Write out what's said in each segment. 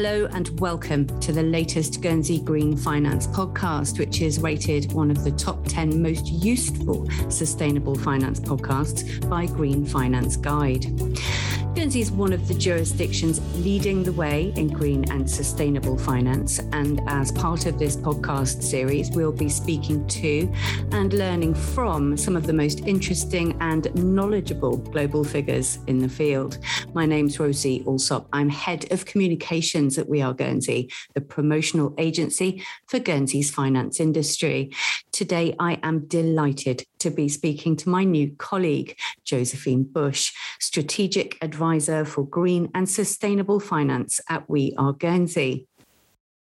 Hello and welcome to the latest Guernsey Green Finance podcast, which is rated one of the top 10 most useful sustainable finance podcasts by Green Finance Guide. Guernsey is one of the jurisdictions leading the way in green and sustainable finance. And as part of this podcast series, we'll be speaking to and learning from some of the most interesting and knowledgeable global figures in the field. My name's Rosie Alsop. I'm head of communications at We Are Guernsey, the promotional agency for Guernsey's finance industry. Today, I am delighted to be speaking to my new colleague, Josephine Bush, strategic advisor for Green and Sustainable Finance at We Are Guernsey.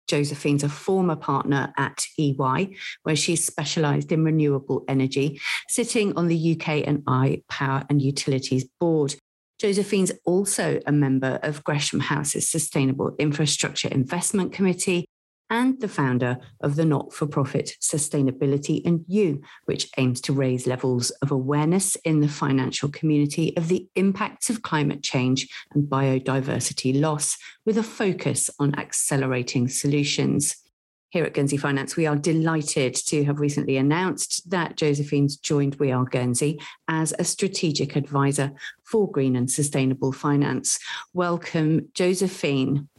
Josephine's a former partner at EY, where she's specialised in renewable energy, sitting on the UK and I Power and Utilities Board. Josephine's also a member of Gresham House's Sustainable Infrastructure Investment Committee and the founder of the not for profit Sustainability and You, which aims to raise levels of awareness in the financial community of the impacts of climate change and biodiversity loss, with a focus on accelerating solutions. Here at Guernsey Finance, we are delighted to have recently announced that Josephine's joined We Are Guernsey as a strategic advisor for green and sustainable finance. Welcome, Josephine.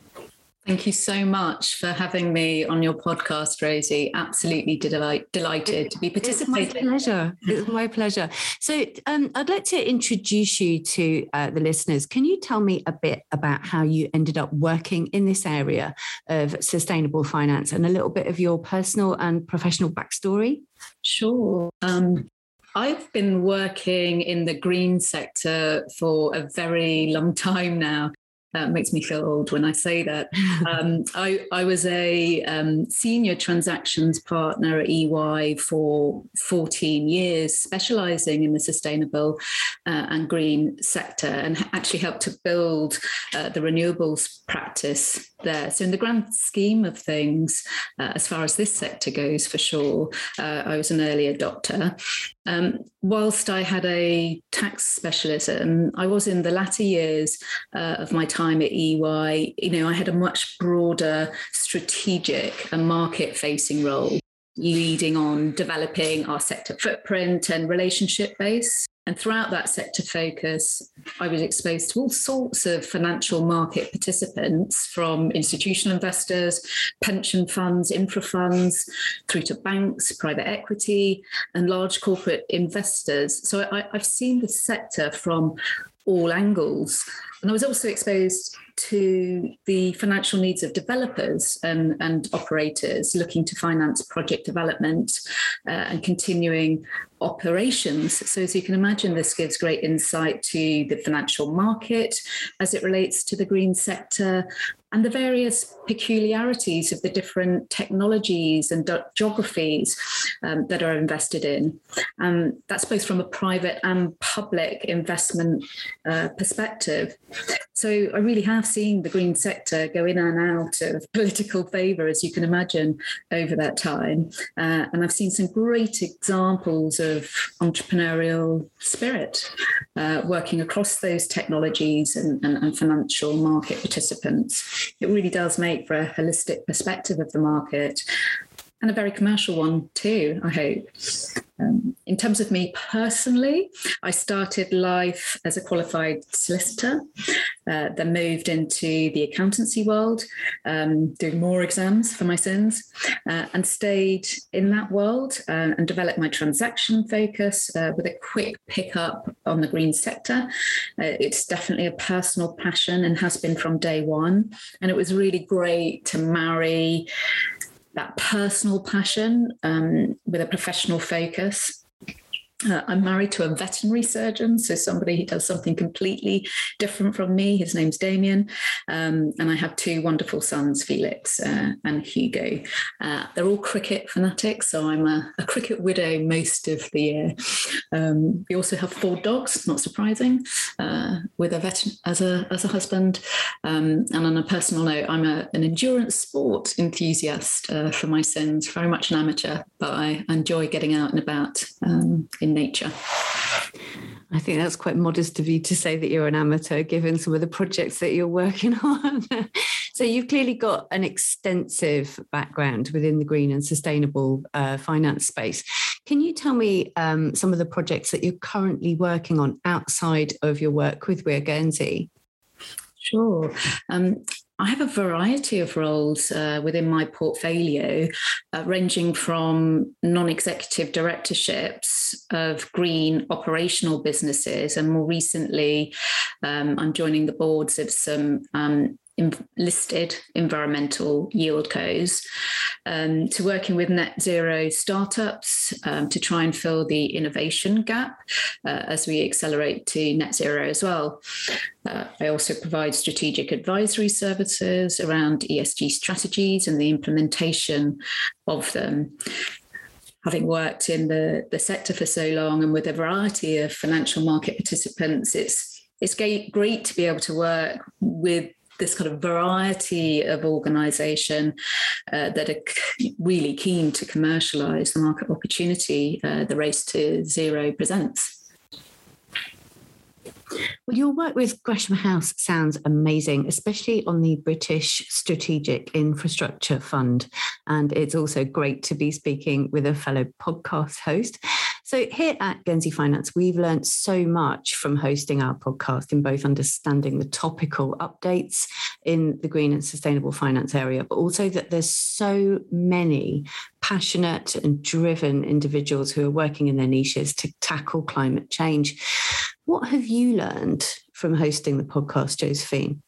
Thank you so much for having me on your podcast, Rosie. Absolutely delight, delighted to be participating. It's my pleasure. It's my pleasure. So, um, I'd like to introduce you to uh, the listeners. Can you tell me a bit about how you ended up working in this area of sustainable finance and a little bit of your personal and professional backstory? Sure. Um, I've been working in the green sector for a very long time now. That makes me feel old when I say that. Um, I, I, was a um, senior transactions partner at EY for 14 years, specializing in the sustainable uh, and green sector, and actually helped to build uh, the renewables practice there. So, in the grand scheme of things, uh, as far as this sector goes, for sure, uh, I was an early adopter. Um, whilst I had a tax specialism, I was in the latter years uh, of my time at EY. You know, I had a much broader strategic and market facing role leading on developing our sector footprint and relationship base. And throughout that sector focus, I was exposed to all sorts of financial market participants from institutional investors, pension funds, infra funds, through to banks, private equity, and large corporate investors. So I, have seen the sector from all angles. And I was also exposed to the financial needs of developers and, and operators looking to finance project development uh, and continuing operations. So, as you can imagine, this gives great insight to the financial market as it relates to the green sector and the various peculiarities of the different technologies and geographies um, that are invested in. Um, that's both from a private and public investment uh, perspective. So I really have seen the green sector go in and out of political favour, as you can imagine, over that time. Uh, and I've seen some great examples of entrepreneurial spirit uh, working across those technologies and, and, and financial market participants. It really does make for a holistic perspective of the market and a very commercial one too, I hope. Um, in terms of me personally, I started life as a qualified solicitor, uh, then moved into the accountancy world, um, doing more exams for my sins, uh, and stayed in that world uh, and developed my transaction focus uh, with a quick pickup on the green sector. Uh, it's definitely a personal passion and has been from day one. And it was really great to marry that personal passion um, with a professional focus. Uh, I'm married to a veterinary surgeon, so somebody who does something completely different from me. His name's Damien, um, and I have two wonderful sons, Felix uh, and Hugo. Uh, they're all cricket fanatics, so I'm a, a cricket widow most of the year. Um, we also have four dogs, not surprising, uh, with a vet as a as a husband. Um, and on a personal note, I'm a, an endurance sport enthusiast uh, for my sins, very much an amateur, but I enjoy getting out and about um, in in nature. I think that's quite modest of you to say that you're an amateur, given some of the projects that you're working on. So you've clearly got an extensive background within the green and sustainable uh, finance space. Can you tell me um, some of the projects that you're currently working on outside of your work with We Are Guernsey? Sure. Um, I have a variety of roles uh, within my portfolio, uh, ranging from non executive directorships of green operational businesses. And more recently, um, I'm joining the boards of some um, listed environmental yieldcos um, to working with net zero startups um, to try and fill the innovation gap uh, as we accelerate to net zero as well. Uh, I also provide strategic advisory services around ESG strategies and the implementation of them having worked in the, the sector for so long and with a variety of financial market participants, it's it's great to be able to work with this kind of variety of organisation uh, that are really keen to commercialise the market opportunity uh, the race to zero presents. Well, your work with Gresham House sounds amazing, especially on the British Strategic Infrastructure Fund. And it's also great to be speaking with a fellow podcast host. So, here at Guernsey Finance, we've learned so much from hosting our podcast in both understanding the topical updates in the green and sustainable finance area, but also that there's so many passionate and driven individuals who are working in their niches to tackle climate change. What have you learned from hosting the podcast, Josephine?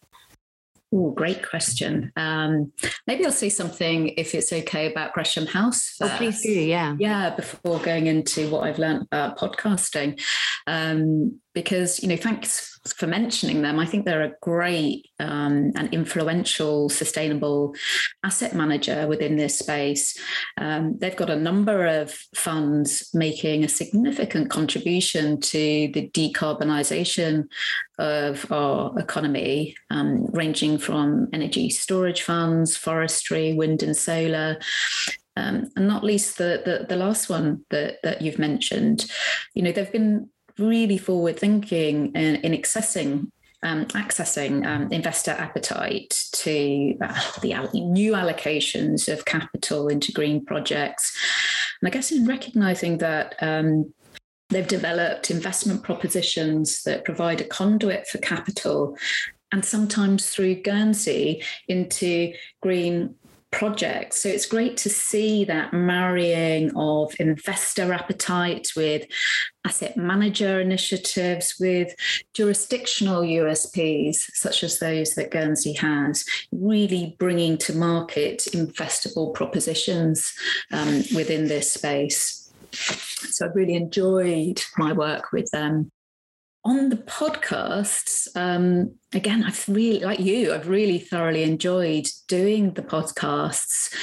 Oh, great question. Um, maybe I'll say something, if it's okay, about Gresham House. First. Oh, please do. Yeah. Yeah, before going into what I've learned about podcasting. Um, because, you know, thanks for mentioning them. I think they're a great um, and influential sustainable asset manager within this space. Um, they've got a number of funds making a significant contribution to the decarbonisation of our economy, um, ranging from energy storage funds, forestry, wind and solar. Um, and not least the, the, the last one that that you've mentioned, you know, they've been really forward thinking in, in accessing um, accessing um, investor appetite to uh, the new allocations of capital into green projects. And I guess in recognizing that um, they've developed investment propositions that provide a conduit for capital and sometimes through Guernsey into green projects. So it's great to see that marrying of investor appetite with asset manager initiatives, with jurisdictional USPs, such as those that Guernsey has, really bringing to market investable propositions um, within this space. So I've really enjoyed my work with them on the podcasts, um, again, I've really, like you, I've really thoroughly enjoyed doing the podcasts.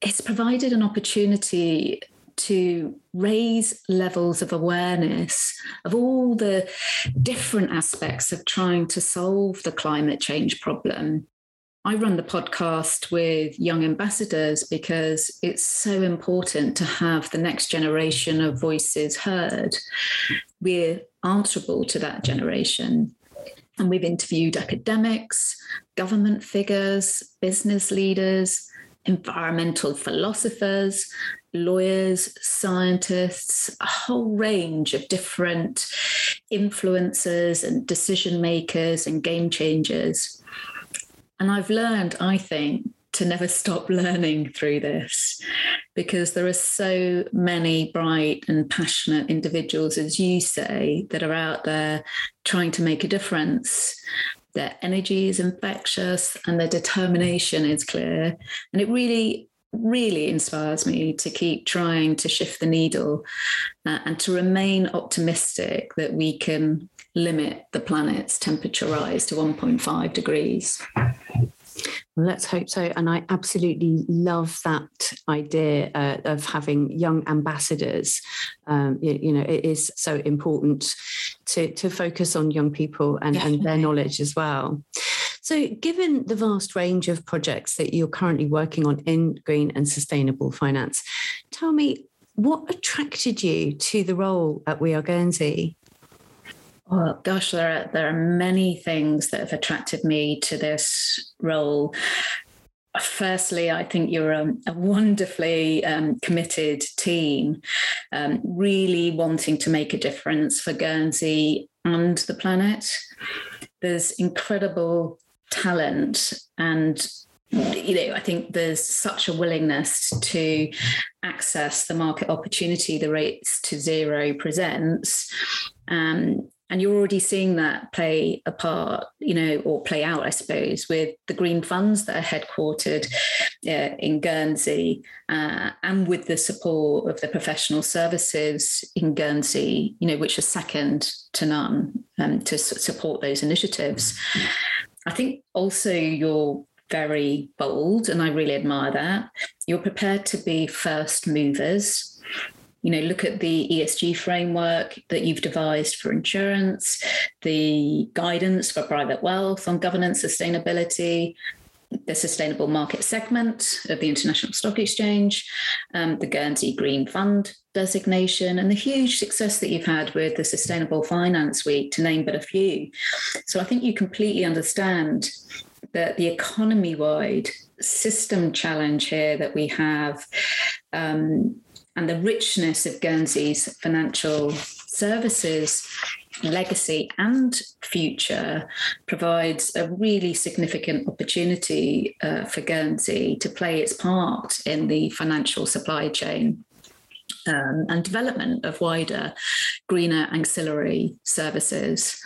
It's provided an opportunity to raise levels of awareness of all the different aspects of trying to solve the climate change problem. I run the podcast with young ambassadors because it's so important to have the next generation of voices heard. We're answerable to that generation. And we've interviewed academics, government figures, business leaders, environmental philosophers, lawyers, scientists, a whole range of different influencers and decision makers and game changers. And I've learned, I think, to never stop learning through this because there are so many bright and passionate individuals, as you say, that are out there trying to make a difference. Their energy is infectious and their determination is clear. And it really, really inspires me to keep trying to shift the needle uh, and to remain optimistic that we can limit the planet's temperature rise to 1.5 degrees. Let's hope so. And I absolutely love that idea uh, of having young ambassadors. Um, you, you, know, it is so important to, to focus on young people and, and their knowledge as well. So, given the vast range of projects that you're currently working on in green and sustainable finance, tell me what attracted you to the role at We Are Guernsey? Oh gosh, there are there are many things that have attracted me to this role. Firstly, I think you're a, a wonderfully um, committed team, um, really wanting to make a difference for Guernsey and the planet. There's incredible talent and you know, I think there's such a willingness to access the market opportunity the race to zero presents. Um, and you're already seeing that play a part, you know, or play out, I suppose, with the green funds that are headquartered uh, in Guernsey uh, and with the support of the professional services in Guernsey, you know, which are second to none um, to support those initiatives. I think also you're very bold, and I really admire that. You're prepared to be first movers. You know, look at the ESG framework that you've devised for insurance, the guidance for private wealth on governance, sustainability, the sustainable market segment of the International Stock Exchange, um, the Guernsey Green Fund designation, and the huge success that you've had with the Sustainable Finance Week, to name but a few. So I think you completely understand that the economy wide system challenge here that we have um, and the richness of Guernsey's financial services legacy and future provides a really significant opportunity uh, for Guernsey to play its part in the financial supply chain um, and development of wider, greener ancillary services.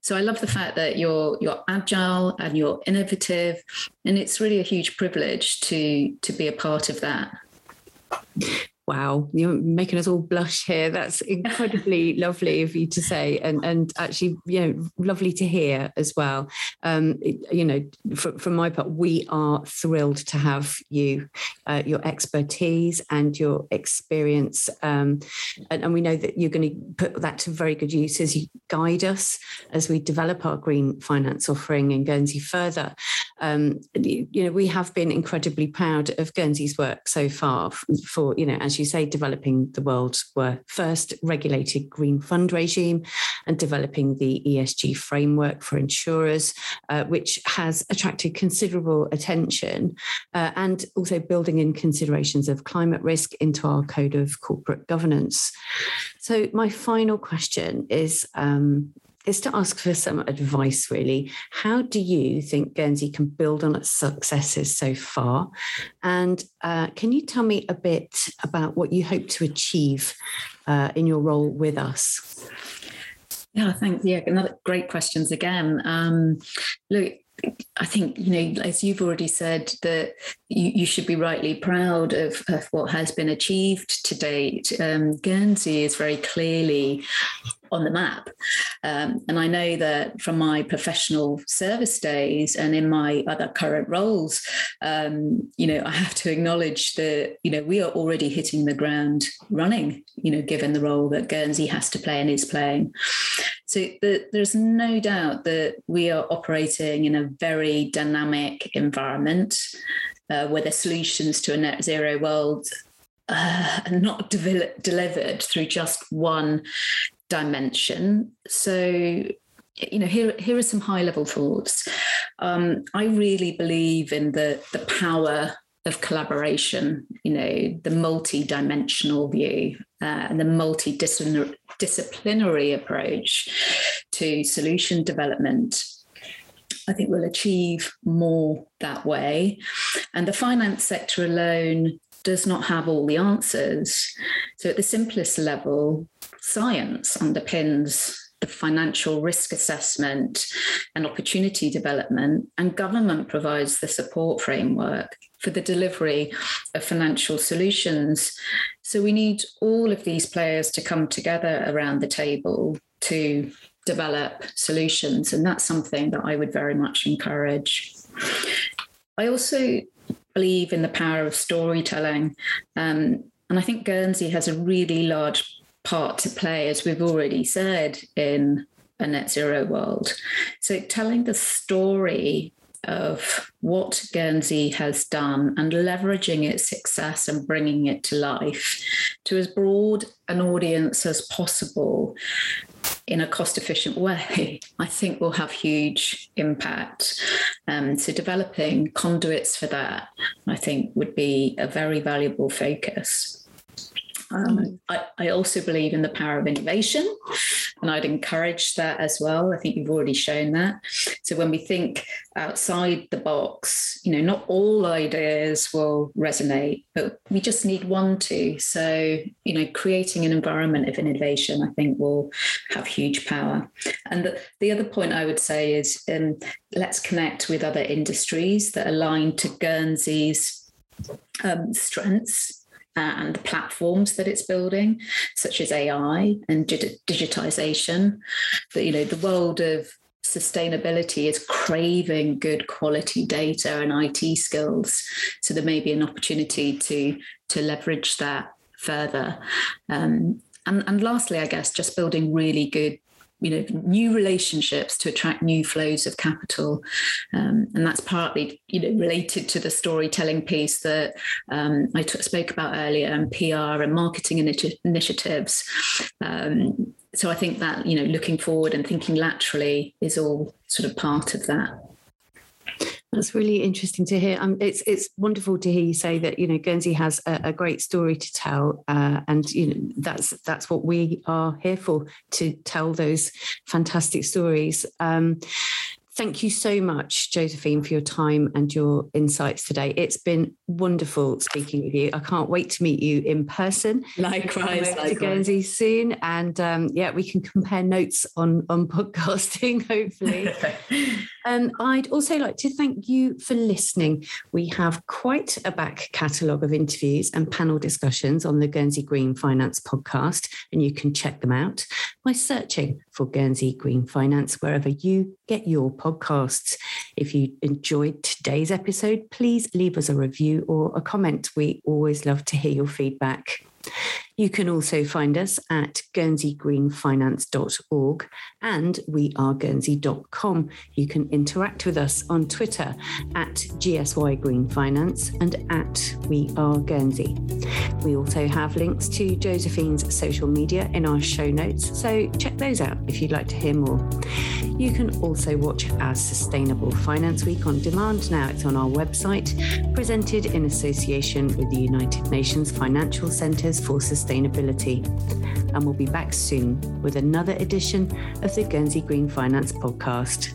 So I love the fact that you're you're agile and you're innovative, and it's really a huge privilege to to be a part of that. Wow, you're making us all blush here. That's incredibly lovely of you to say, and and actually, you know, lovely to hear as well. Um, you know, from, from my part, we are thrilled to have you, uh, your expertise and your experience, um, and, and we know that you're going to put that to very good use as you guide us as we develop our green finance offering in Guernsey further. Um, you know, we have been incredibly proud of Guernsey's work so far for you know as you say, developing the world's first regulated green fund regime and developing the ESG framework for insurers, uh, which has attracted considerable attention, uh, and also building in considerations of climate risk into our code of corporate governance. So, my final question is. Um, is to ask for some advice, really. How do you think Guernsey can build on its successes so far? And uh, can you tell me a bit about what you hope to achieve uh, in your role with us? Yeah, thanks. Yeah, another great questions again. Um, look, I think, you know, as you've already said, that you, you should be rightly proud of, of, what has been achieved to date. Um, Guernsey is very clearly on the map. Um, and I know that from my professional service days and in my other current roles, um, you know, I have to acknowledge that, you know, we are already hitting the ground running, you know, given the role that Guernsey has to play and is playing. So the, there's no doubt that we are operating in a very dynamic environment uh, where the solutions to a net zero world uh, are not de- delivered through just one dimension. So, you know, here, here are some high level thoughts. Um, I really believe in the, the power of collaboration, you know, the multi-dimensional view uh, and the multidisciplinary disciplinary approach to solution development. I think we'll achieve more that way. And the finance sector alone does not have all the answers. So, at the simplest level, science underpins the financial risk assessment and opportunity development, and government provides the support framework for the delivery of financial solutions. So, we need all of these players to come together around the table to develop solutions, and that's something that I would very much encourage. I also believe in the power of storytelling. Um, and I think Guernsey has a really large part to play, as we've already said, in a net zero world. So telling the story of what Guernsey has done and leveraging its success and bringing it to life to as broad an audience as possible in a cost efficient way, I think will have huge impact. Um, so developing conduits for that, I think, would be a very valuable focus. Um, I, I, also believe in the power of innovation, and I'd encourage that as well. I think you've already shown that. So when we think outside the box, you know, not all ideas will resonate, but we just need one to. So, you know, creating an environment of innovation, I think, will have huge power. And the, the other point I would say is um, let's connect with other industries that align to Guernsey's um, strengths and the platforms that it's building, such as AI and digitization. But you know, the world of sustainability is craving good quality data and IT skills. So there may be an opportunity to to leverage that further. Um, and, and lastly, I guess just building really good you know new relationships to attract new flows of capital. Um, and that's partly you know related to the storytelling piece that um, I t- spoke about earlier and PR and marketing initi- initiatives. Um, so I think that you know looking forward and thinking laterally is all sort of part of that that's really interesting to hear. Um, it's it's wonderful to hear you say that you know Guernsey has a, a great story to tell, uh, and you know that's that's what we are here for to tell those fantastic stories. Um, Thank you so much, Josephine, for your time and your insights today. It's been wonderful speaking with you. I can't wait to meet you in person. Likewise, likewise. to Guernsey soon, and um, yeah, we can compare notes on on podcasting. Hopefully, um, I'd also like to thank you for listening. We have quite a back catalogue of interviews and panel discussions on the Guernsey Green Finance podcast, and you can check them out by searching for Guernsey Green Finance wherever you get your podcasts. If you enjoyed today's episode, please leave us a review or a comment. We always love to hear your feedback. You can also find us at guernseygreenfinance.org and weareguernsey.com. You can interact with us on Twitter at GSY Green Finance and at We Are Guernsey. We also have links to Josephine's social media in our show notes, so check those out if you'd like to hear more. You can also watch our Sustainable Finance Week on demand now. It's on our website, presented in association with the United Nations Financial Centres for Sustainability. And we'll be back soon with another edition of the Guernsey Green Finance podcast.